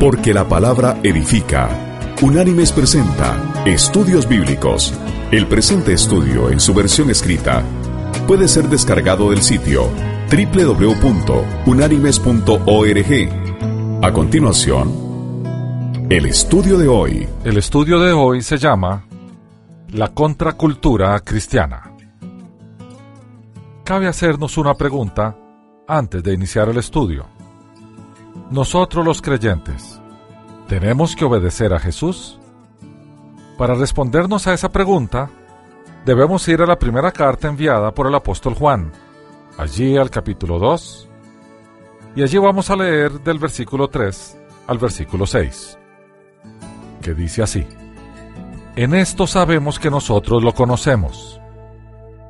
Porque la palabra edifica. Unánimes presenta Estudios Bíblicos. El presente estudio en su versión escrita puede ser descargado del sitio www.unánimes.org. A continuación, el estudio de hoy. El estudio de hoy se llama La contracultura cristiana. Cabe hacernos una pregunta antes de iniciar el estudio. Nosotros los creyentes, ¿tenemos que obedecer a Jesús? Para respondernos a esa pregunta, debemos ir a la primera carta enviada por el apóstol Juan, allí al capítulo 2, y allí vamos a leer del versículo 3 al versículo 6, que dice así, En esto sabemos que nosotros lo conocemos,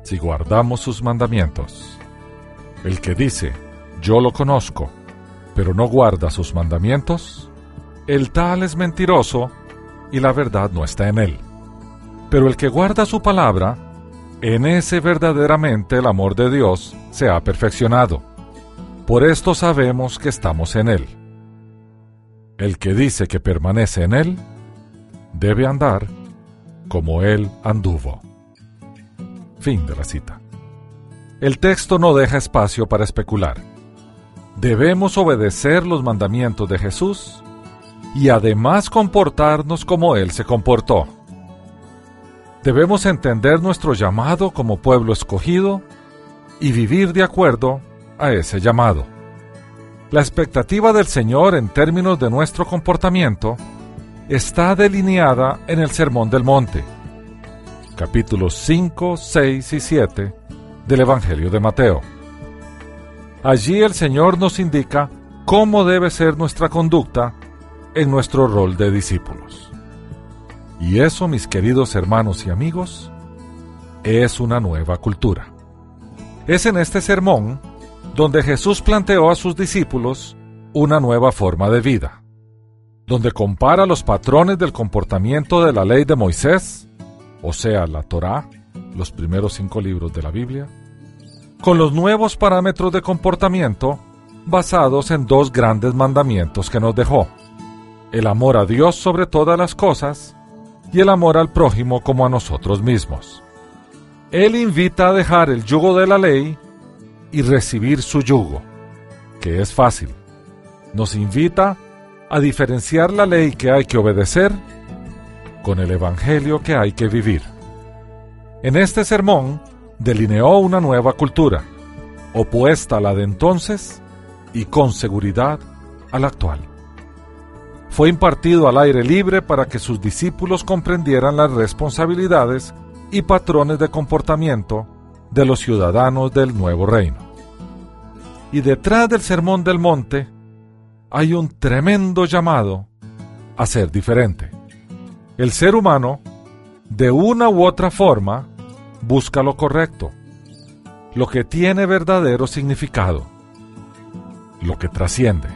si guardamos sus mandamientos. El que dice, yo lo conozco, pero no guarda sus mandamientos, el tal es mentiroso y la verdad no está en él. Pero el que guarda su palabra, en ese verdaderamente el amor de Dios se ha perfeccionado. Por esto sabemos que estamos en él. El que dice que permanece en él, debe andar como él anduvo. Fin de la cita. El texto no deja espacio para especular debemos obedecer los mandamientos de Jesús y además comportarnos como Él se comportó. Debemos entender nuestro llamado como pueblo escogido y vivir de acuerdo a ese llamado. La expectativa del Señor en términos de nuestro comportamiento está delineada en el Sermón del Monte, capítulos 5, 6 y 7 del Evangelio de Mateo. Allí el Señor nos indica cómo debe ser nuestra conducta en nuestro rol de discípulos. Y eso, mis queridos hermanos y amigos, es una nueva cultura. Es en este sermón donde Jesús planteó a sus discípulos una nueva forma de vida, donde compara los patrones del comportamiento de la ley de Moisés, o sea, la Torá, los primeros cinco libros de la Biblia, con los nuevos parámetros de comportamiento basados en dos grandes mandamientos que nos dejó. El amor a Dios sobre todas las cosas y el amor al prójimo como a nosotros mismos. Él invita a dejar el yugo de la ley y recibir su yugo, que es fácil. Nos invita a diferenciar la ley que hay que obedecer con el Evangelio que hay que vivir. En este sermón delineó una nueva cultura, opuesta a la de entonces y con seguridad a la actual. Fue impartido al aire libre para que sus discípulos comprendieran las responsabilidades y patrones de comportamiento de los ciudadanos del nuevo reino. Y detrás del Sermón del Monte hay un tremendo llamado a ser diferente. El ser humano, de una u otra forma, busca lo correcto, lo que tiene verdadero significado, lo que trasciende.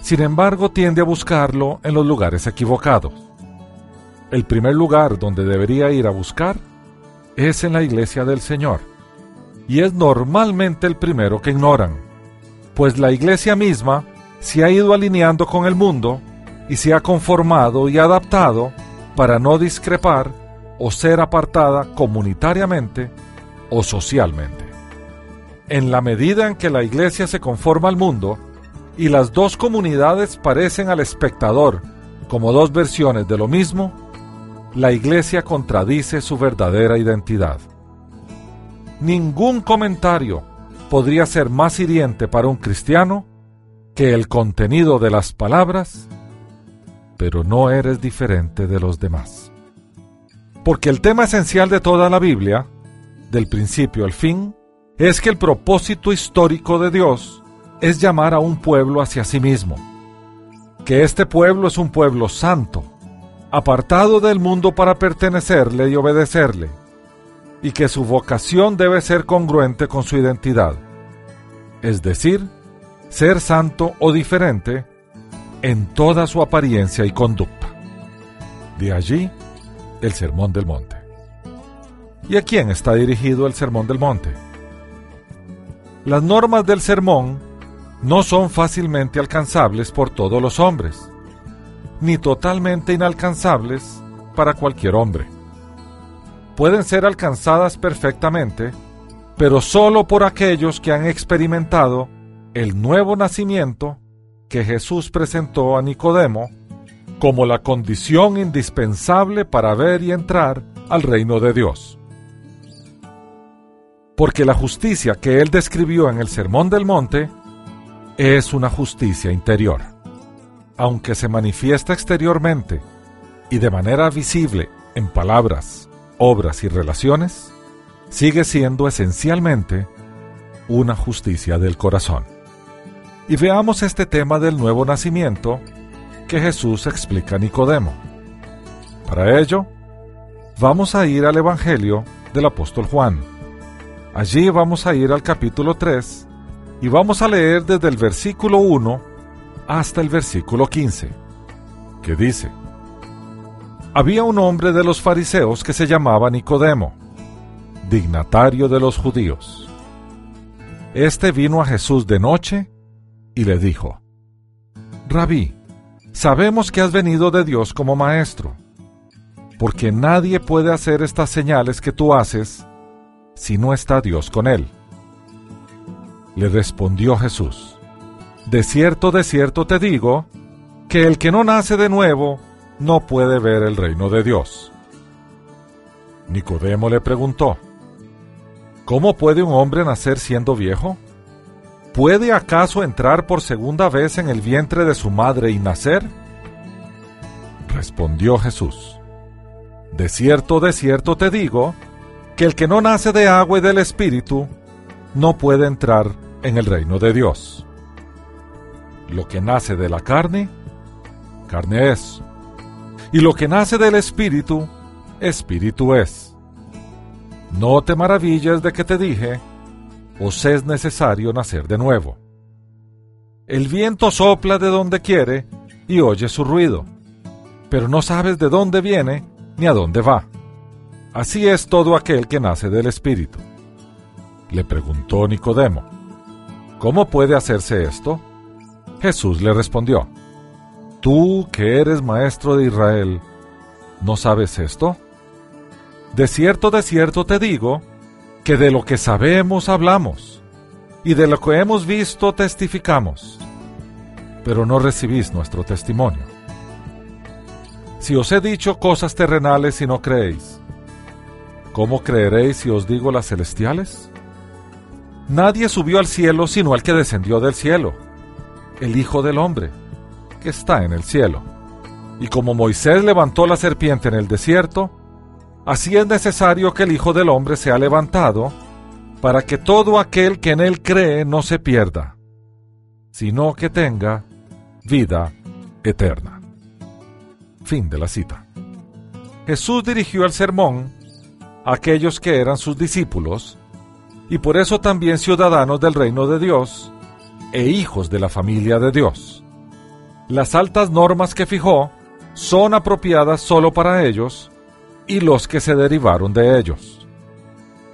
Sin embargo, tiende a buscarlo en los lugares equivocados. El primer lugar donde debería ir a buscar es en la iglesia del Señor, y es normalmente el primero que ignoran, pues la iglesia misma se ha ido alineando con el mundo y se ha conformado y adaptado para no discrepar o ser apartada comunitariamente o socialmente. En la medida en que la iglesia se conforma al mundo y las dos comunidades parecen al espectador como dos versiones de lo mismo, la iglesia contradice su verdadera identidad. Ningún comentario podría ser más hiriente para un cristiano que el contenido de las palabras, pero no eres diferente de los demás. Porque el tema esencial de toda la Biblia, del principio al fin, es que el propósito histórico de Dios es llamar a un pueblo hacia sí mismo. Que este pueblo es un pueblo santo, apartado del mundo para pertenecerle y obedecerle, y que su vocación debe ser congruente con su identidad, es decir, ser santo o diferente en toda su apariencia y conducta. De allí el Sermón del Monte. ¿Y a quién está dirigido el Sermón del Monte? Las normas del sermón no son fácilmente alcanzables por todos los hombres, ni totalmente inalcanzables para cualquier hombre. Pueden ser alcanzadas perfectamente, pero solo por aquellos que han experimentado el nuevo nacimiento que Jesús presentó a Nicodemo como la condición indispensable para ver y entrar al reino de Dios. Porque la justicia que él describió en el Sermón del Monte es una justicia interior. Aunque se manifiesta exteriormente y de manera visible en palabras, obras y relaciones, sigue siendo esencialmente una justicia del corazón. Y veamos este tema del nuevo nacimiento que Jesús explica a Nicodemo. Para ello, vamos a ir al Evangelio del apóstol Juan. Allí vamos a ir al capítulo 3 y vamos a leer desde el versículo 1 hasta el versículo 15, que dice, Había un hombre de los fariseos que se llamaba Nicodemo, dignatario de los judíos. Este vino a Jesús de noche y le dijo, Rabí, Sabemos que has venido de Dios como maestro, porque nadie puede hacer estas señales que tú haces si no está Dios con él. Le respondió Jesús, De cierto, de cierto te digo, que el que no nace de nuevo no puede ver el reino de Dios. Nicodemo le preguntó, ¿Cómo puede un hombre nacer siendo viejo? ¿Puede acaso entrar por segunda vez en el vientre de su madre y nacer? Respondió Jesús, De cierto, de cierto te digo, que el que no nace de agua y del Espíritu, no puede entrar en el reino de Dios. Lo que nace de la carne, carne es, y lo que nace del Espíritu, Espíritu es. No te maravilles de que te dije, os es necesario nacer de nuevo. El viento sopla de donde quiere y oye su ruido, pero no sabes de dónde viene ni a dónde va. Así es todo aquel que nace del Espíritu. Le preguntó Nicodemo, ¿cómo puede hacerse esto? Jesús le respondió, Tú que eres maestro de Israel, ¿no sabes esto? De cierto, de cierto te digo, que de lo que sabemos hablamos, y de lo que hemos visto testificamos, pero no recibís nuestro testimonio. Si os he dicho cosas terrenales y no creéis, ¿cómo creeréis si os digo las celestiales? Nadie subió al cielo sino el que descendió del cielo, el Hijo del Hombre, que está en el cielo. Y como Moisés levantó la serpiente en el desierto, Así es necesario que el Hijo del Hombre sea levantado, para que todo aquel que en él cree no se pierda, sino que tenga vida eterna. Fin de la cita. Jesús dirigió el sermón a aquellos que eran sus discípulos, y por eso también ciudadanos del reino de Dios e hijos de la familia de Dios. Las altas normas que fijó son apropiadas solo para ellos, y los que se derivaron de ellos.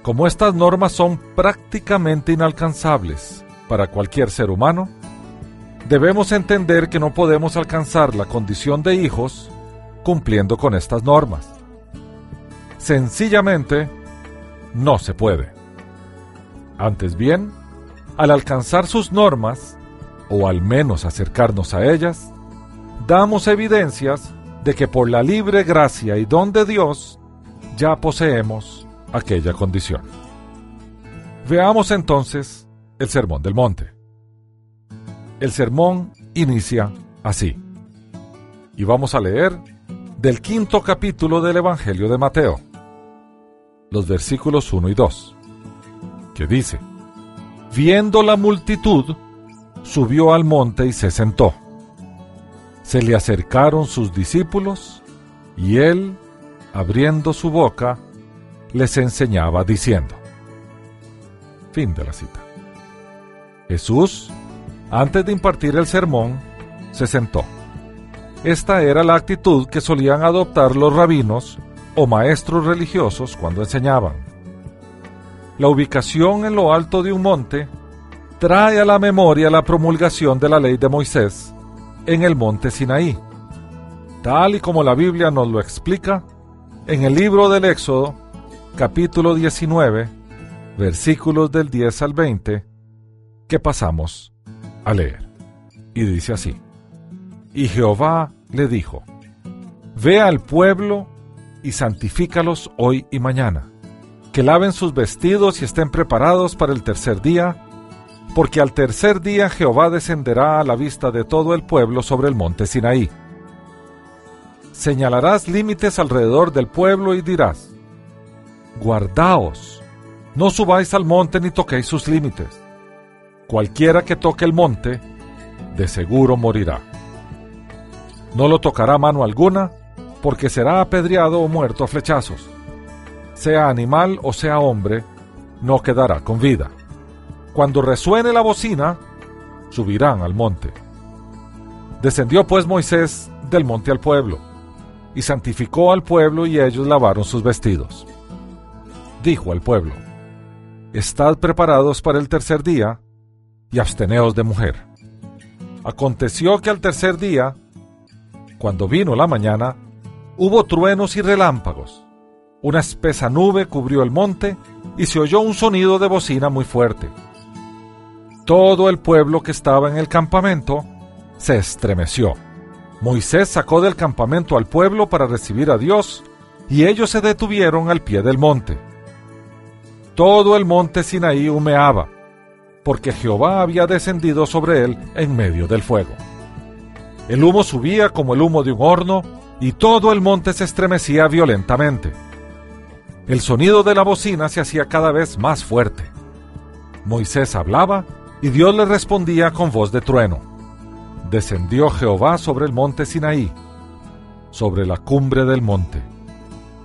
Como estas normas son prácticamente inalcanzables para cualquier ser humano, debemos entender que no podemos alcanzar la condición de hijos cumpliendo con estas normas. Sencillamente, no se puede. Antes bien, al alcanzar sus normas, o al menos acercarnos a ellas, damos evidencias de que por la libre gracia y don de Dios ya poseemos aquella condición. Veamos entonces el Sermón del Monte. El sermón inicia así. Y vamos a leer del quinto capítulo del Evangelio de Mateo, los versículos 1 y 2, que dice, Viendo la multitud, subió al monte y se sentó se le acercaron sus discípulos y él, abriendo su boca, les enseñaba diciendo. Fin de la cita. Jesús, antes de impartir el sermón, se sentó. Esta era la actitud que solían adoptar los rabinos o maestros religiosos cuando enseñaban. La ubicación en lo alto de un monte trae a la memoria la promulgación de la ley de Moisés en el monte Sinaí, tal y como la Biblia nos lo explica en el libro del Éxodo, capítulo 19, versículos del 10 al 20, que pasamos a leer. Y dice así, y Jehová le dijo, Ve al pueblo y santifícalos hoy y mañana, que laven sus vestidos y estén preparados para el tercer día, porque al tercer día Jehová descenderá a la vista de todo el pueblo sobre el monte Sinaí. Señalarás límites alrededor del pueblo y dirás, Guardaos, no subáis al monte ni toquéis sus límites. Cualquiera que toque el monte, de seguro morirá. No lo tocará mano alguna, porque será apedreado o muerto a flechazos. Sea animal o sea hombre, no quedará con vida. Cuando resuene la bocina, subirán al monte. Descendió pues Moisés del monte al pueblo, y santificó al pueblo y ellos lavaron sus vestidos. Dijo al pueblo, Estad preparados para el tercer día, y absteneos de mujer. Aconteció que al tercer día, cuando vino la mañana, hubo truenos y relámpagos. Una espesa nube cubrió el monte y se oyó un sonido de bocina muy fuerte. Todo el pueblo que estaba en el campamento se estremeció. Moisés sacó del campamento al pueblo para recibir a Dios y ellos se detuvieron al pie del monte. Todo el monte Sinaí humeaba, porque Jehová había descendido sobre él en medio del fuego. El humo subía como el humo de un horno, y todo el monte se estremecía violentamente. El sonido de la bocina se hacía cada vez más fuerte. Moisés hablaba y Dios le respondía con voz de trueno. Descendió Jehová sobre el monte Sinaí, sobre la cumbre del monte.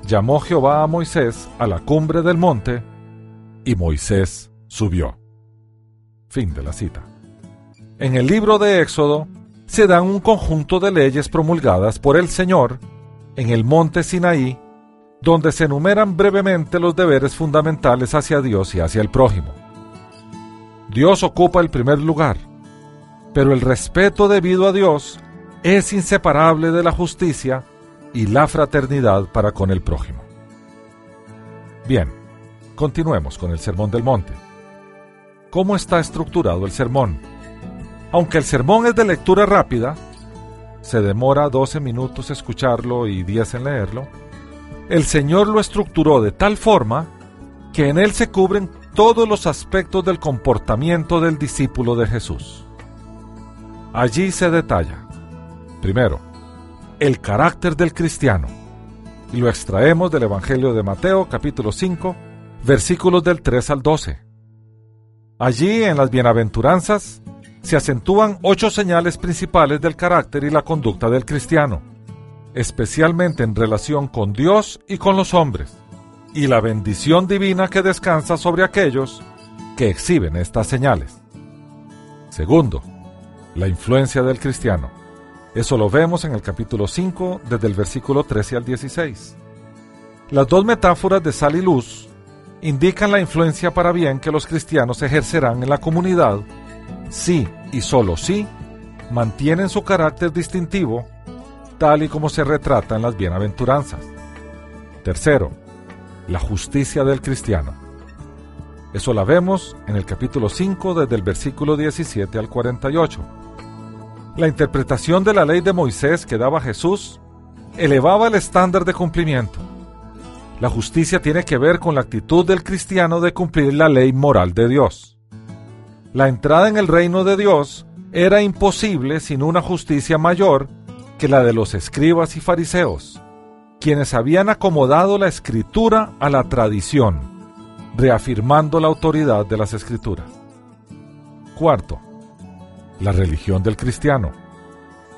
Llamó Jehová a Moisés a la cumbre del monte, y Moisés subió. Fin de la cita. En el libro de Éxodo, se dan un conjunto de leyes promulgadas por el Señor en el monte Sinaí, donde se enumeran brevemente los deberes fundamentales hacia Dios y hacia el prójimo. Dios ocupa el primer lugar, pero el respeto debido a Dios es inseparable de la justicia y la fraternidad para con el prójimo. Bien, continuemos con el Sermón del Monte. ¿Cómo está estructurado el sermón? Aunque el sermón es de lectura rápida, se demora 12 minutos escucharlo y 10 en leerlo, el Señor lo estructuró de tal forma que en él se cubren todos los aspectos del comportamiento del discípulo de Jesús. Allí se detalla, primero, el carácter del cristiano, y lo extraemos del Evangelio de Mateo capítulo 5, versículos del 3 al 12. Allí en las bienaventuranzas se acentúan ocho señales principales del carácter y la conducta del cristiano, especialmente en relación con Dios y con los hombres, y la bendición divina que descansa sobre aquellos que exhiben estas señales. Segundo, la influencia del cristiano. Eso lo vemos en el capítulo 5, desde el versículo 13 al 16. Las dos metáforas de sal y luz indican la influencia para bien que los cristianos ejercerán en la comunidad sí y solo sí mantienen su carácter distintivo, tal y como se retrata en las bienaventuranzas. Tercero, la justicia del cristiano. Eso la vemos en el capítulo 5 desde el versículo 17 al 48. La interpretación de la ley de Moisés que daba Jesús elevaba el estándar de cumplimiento. La justicia tiene que ver con la actitud del cristiano de cumplir la ley moral de Dios. La entrada en el reino de Dios era imposible sin una justicia mayor que la de los escribas y fariseos, quienes habían acomodado la escritura a la tradición, reafirmando la autoridad de las escrituras. Cuarto, la religión del cristiano.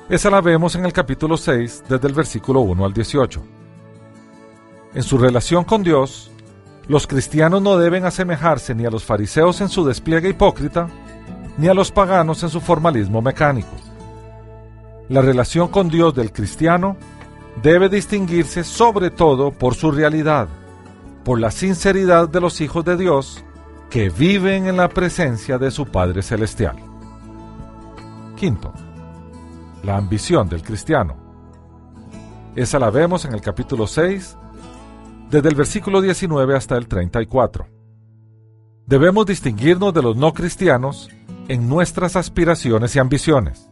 Esa la vemos en el capítulo 6, desde el versículo 1 al 18. En su relación con Dios, los cristianos no deben asemejarse ni a los fariseos en su despliegue hipócrita, ni a los paganos en su formalismo mecánico. La relación con Dios del cristiano debe distinguirse sobre todo por su realidad, por la sinceridad de los hijos de Dios que viven en la presencia de su Padre Celestial. Quinto, la ambición del cristiano. Esa la vemos en el capítulo 6, desde el versículo 19 hasta el 34. Debemos distinguirnos de los no cristianos en nuestras aspiraciones y ambiciones.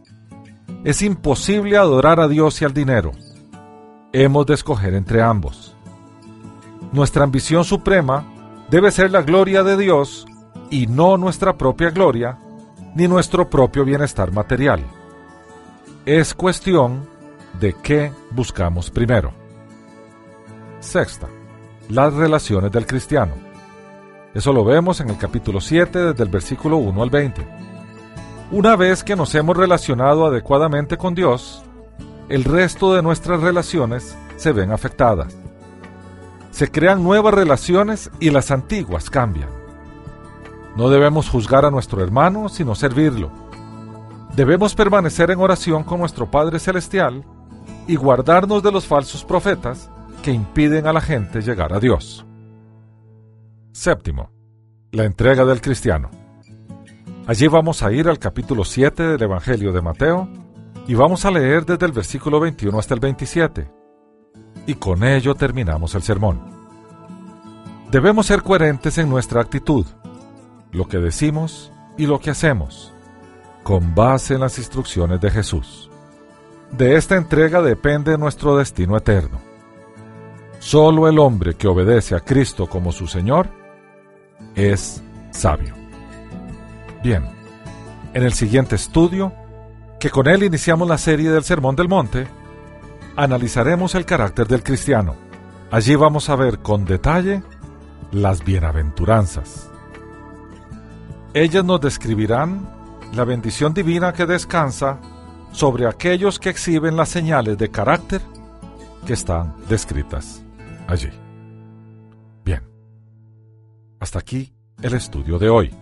Es imposible adorar a Dios y al dinero. Hemos de escoger entre ambos. Nuestra ambición suprema debe ser la gloria de Dios y no nuestra propia gloria ni nuestro propio bienestar material. Es cuestión de qué buscamos primero. Sexta, las relaciones del cristiano. Eso lo vemos en el capítulo 7 desde el versículo 1 al 20. Una vez que nos hemos relacionado adecuadamente con Dios, el resto de nuestras relaciones se ven afectadas. Se crean nuevas relaciones y las antiguas cambian. No debemos juzgar a nuestro hermano, sino servirlo. Debemos permanecer en oración con nuestro Padre Celestial y guardarnos de los falsos profetas que impiden a la gente llegar a Dios. Séptimo, la entrega del cristiano. Allí vamos a ir al capítulo 7 del Evangelio de Mateo y vamos a leer desde el versículo 21 hasta el 27. Y con ello terminamos el sermón. Debemos ser coherentes en nuestra actitud, lo que decimos y lo que hacemos, con base en las instrucciones de Jesús. De esta entrega depende nuestro destino eterno. Solo el hombre que obedece a Cristo como su Señor es sabio. Bien, en el siguiente estudio, que con él iniciamos la serie del Sermón del Monte, analizaremos el carácter del cristiano. Allí vamos a ver con detalle las bienaventuranzas. Ellas nos describirán la bendición divina que descansa sobre aquellos que exhiben las señales de carácter que están descritas allí. Bien, hasta aquí el estudio de hoy.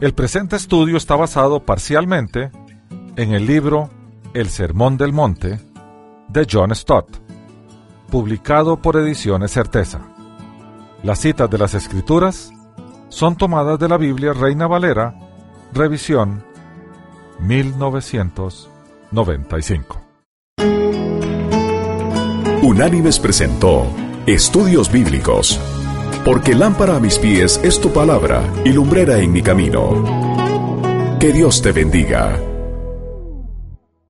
El presente estudio está basado parcialmente en el libro El Sermón del Monte de John Stott, publicado por Ediciones Certeza. Las citas de las Escrituras son tomadas de la Biblia Reina Valera, revisión 1995. Unánimes presentó Estudios Bíblicos porque lámpara a mis pies es tu palabra y lumbrera en mi camino. Que Dios te bendiga.